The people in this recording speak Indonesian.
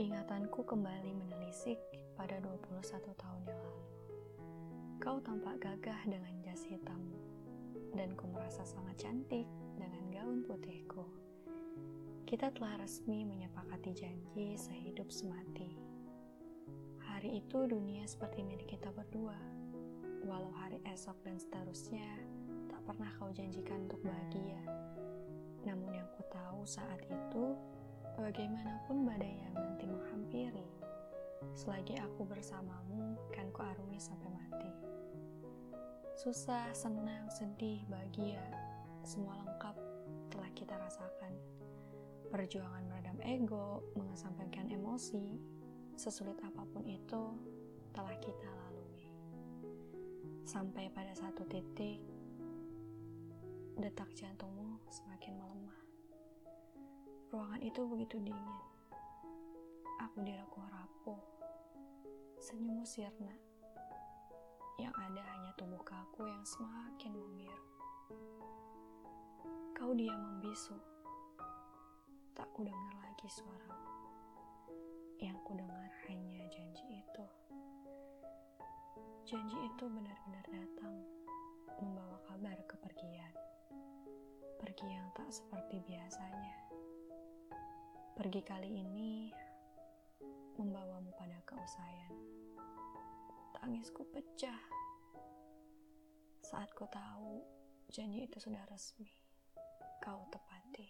Ingatanku kembali menelisik pada 21 tahun yang lalu. Kau tampak gagah dengan jas hitammu, dan ku merasa sangat cantik dengan gaun putihku. Kita telah resmi menyepakati janji sehidup semati. Hari itu dunia seperti milik kita berdua. Walau hari esok dan seterusnya tak pernah kau janjikan untuk bahagia. Namun yang ku tahu saat itu, bagaimanapun badai yang nanti selagi aku bersamamu kan ku arungi sampai mati. Susah, senang, sedih, bahagia, semua lengkap telah kita rasakan. Perjuangan meredam ego, mengesampingkan emosi, sesulit apa pun itu telah kita lalui. Sampai pada satu titik, detak jantungmu semakin melemah. Ruangan itu begitu dingin. Aku diraku rapuh. Senyummu sirna. Yang ada hanya tubuh kaku yang semakin membiru. Kau diam membisu. Tak ku dengar lagi suaramu. Yang ku dengar hanya janji itu. Janji itu benar-benar datang membawa kabar kepergian. Pergi yang tak seperti biasanya. Pergi kali ini membawamu pada keusaian. Tangisku pecah saat ku tahu janji itu sudah resmi kau tepati.